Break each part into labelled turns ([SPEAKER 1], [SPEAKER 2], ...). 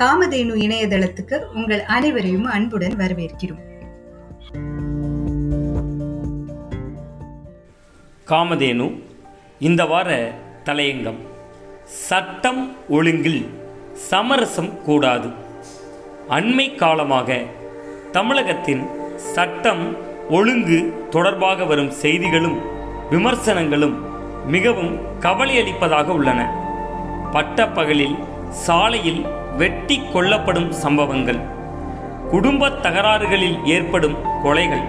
[SPEAKER 1] காமதேனு இணையதளத்துக்கு உங்கள் அனைவரையும் அன்புடன் வரவேற்கிறோம்.
[SPEAKER 2] காமதேனு இந்த வார தலையங்கம். சட்டம் ஒழுங்கில் சமரசம் கூடாது. அண்மை காலமாக தமிழகத்தின் சட்டம் ஒழுங்கு தொடர்பாக வரும் செய்திகளும் விமர்சனங்களும் மிகவும் கவலையளிப்பதாக உள்ளன. பட்டப்பகலில் சாலையில் வெட்டி கொல்லப்படும் சம்பவங்கள். குடும்பத் தகராறுகளில் ஏற்படும் கொலைகள்.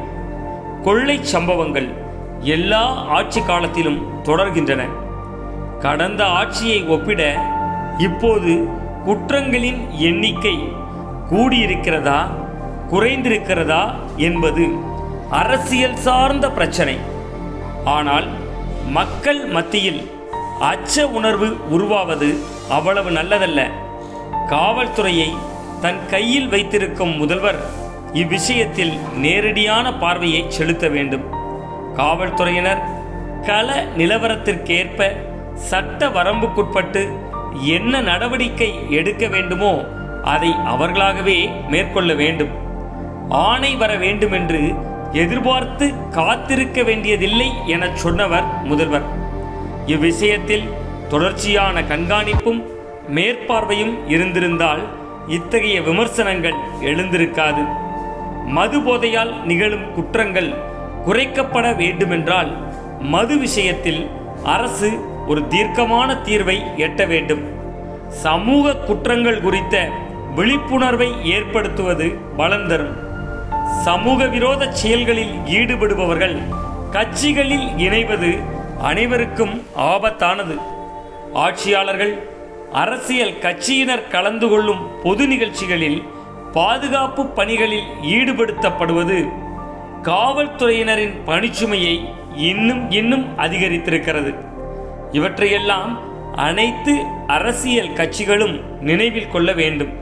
[SPEAKER 2] கொள்ளை சம்பவங்கள் எல்லா ஆட்சி காலத்திலும் தொடர்கின்றன. கடந்த ஆட்சியை ஒப்பிட இப்போது குற்றங்களின் எண்ணிக்கை கூடியிருக்கிறதா குறைந்திருக்கிறதா என்பது அரசியல் சார்ந்த பிரச்சனை. ஆனால் மக்கள் மத்தியில் அச்ச உணர்வு உருவாவது அவ்வளவு நல்லதல்ல. காவல்துறையை தன் கையில் வைத்திருக்கும் முதல்வர் இவ்விஷயத்தில் நேரடியான பார்வையை செலுத்த வேண்டும். காவல்துறையினர் கள நிலவரத்திற்கேற்ப சட்ட வரம்புக்குட்பட்டு என்ன நடவடிக்கை எடுக்க வேண்டுமோ அதை அவர்களாகவே மேற்கொள்ள வேண்டும். ஆணை வர வேண்டுமென்று எதிர்பார்த்து காத்திருக்க வேண்டியதில்லை என சொன்னவர் முதல்வர். இவ்விஷயத்தில் தொடர்ச்சியான கண்காணிப்பும் மேற்பார்வையும் இருந்திருந்தால் இத்தகைய விமர்சனங்கள் எழுந்திருக்காது. மது போதையால் நிகழும் குற்றங்கள் குறைக்கப்பட வேண்டுமென்றால் மது விஷயத்தில் அரசு ஒரு தீர்க்கமான தீர்வை எட்ட வேண்டும். சமூக குற்றங்கள் குறித்த விழிப்புணர்வை ஏற்படுத்துவது பலன் தரும் சமூக விரோத செயல்களில் ஈடுபடுபவர்கள் கட்சிகளில் இணைவது அனைவருக்கும் ஆபத்தானது. ஆட்சியாளர்கள் அரசியல் கட்சியினர் கலந்து கொள்ளும் பொது நிகழ்ச்சிகளில் பாதுகாப்பு பணிகளில் ஈடுபடுத்தப்படுவது காவல்துறையினரின் பணிச்சுமையை இன்னும் இன்னும் அதிகரித்திருக்கிறது. இவற்றையெல்லாம் அனைத்து அரசியல் கட்சிகளும் நினைவில் கொள்ள வேண்டும்.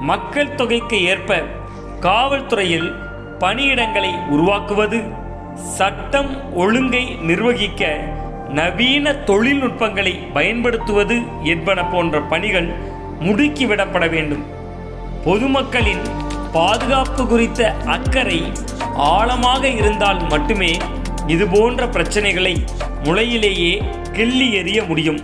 [SPEAKER 2] மக்கள் தொகைக்கு ஏற்ப காவல்துறையில் பணியிடங்களை உருவாக்குவது சட்டம் ஒழுங்கை நிர்வகிக்க நவீன தொழில்நுட்பங்களை பயன்படுத்துவது என்பன போன்ற பணிகள் முடுக்கிவிடப்பட வேண்டும். பொதுமக்களின் பாதுகாப்பு குறித்த அக்கறை ஆழமாக இருந்தால் மட்டுமே இதுபோன்ற பிரச்சனைகளை முளையிலேயே கிள்ளி எறிய முடியும்.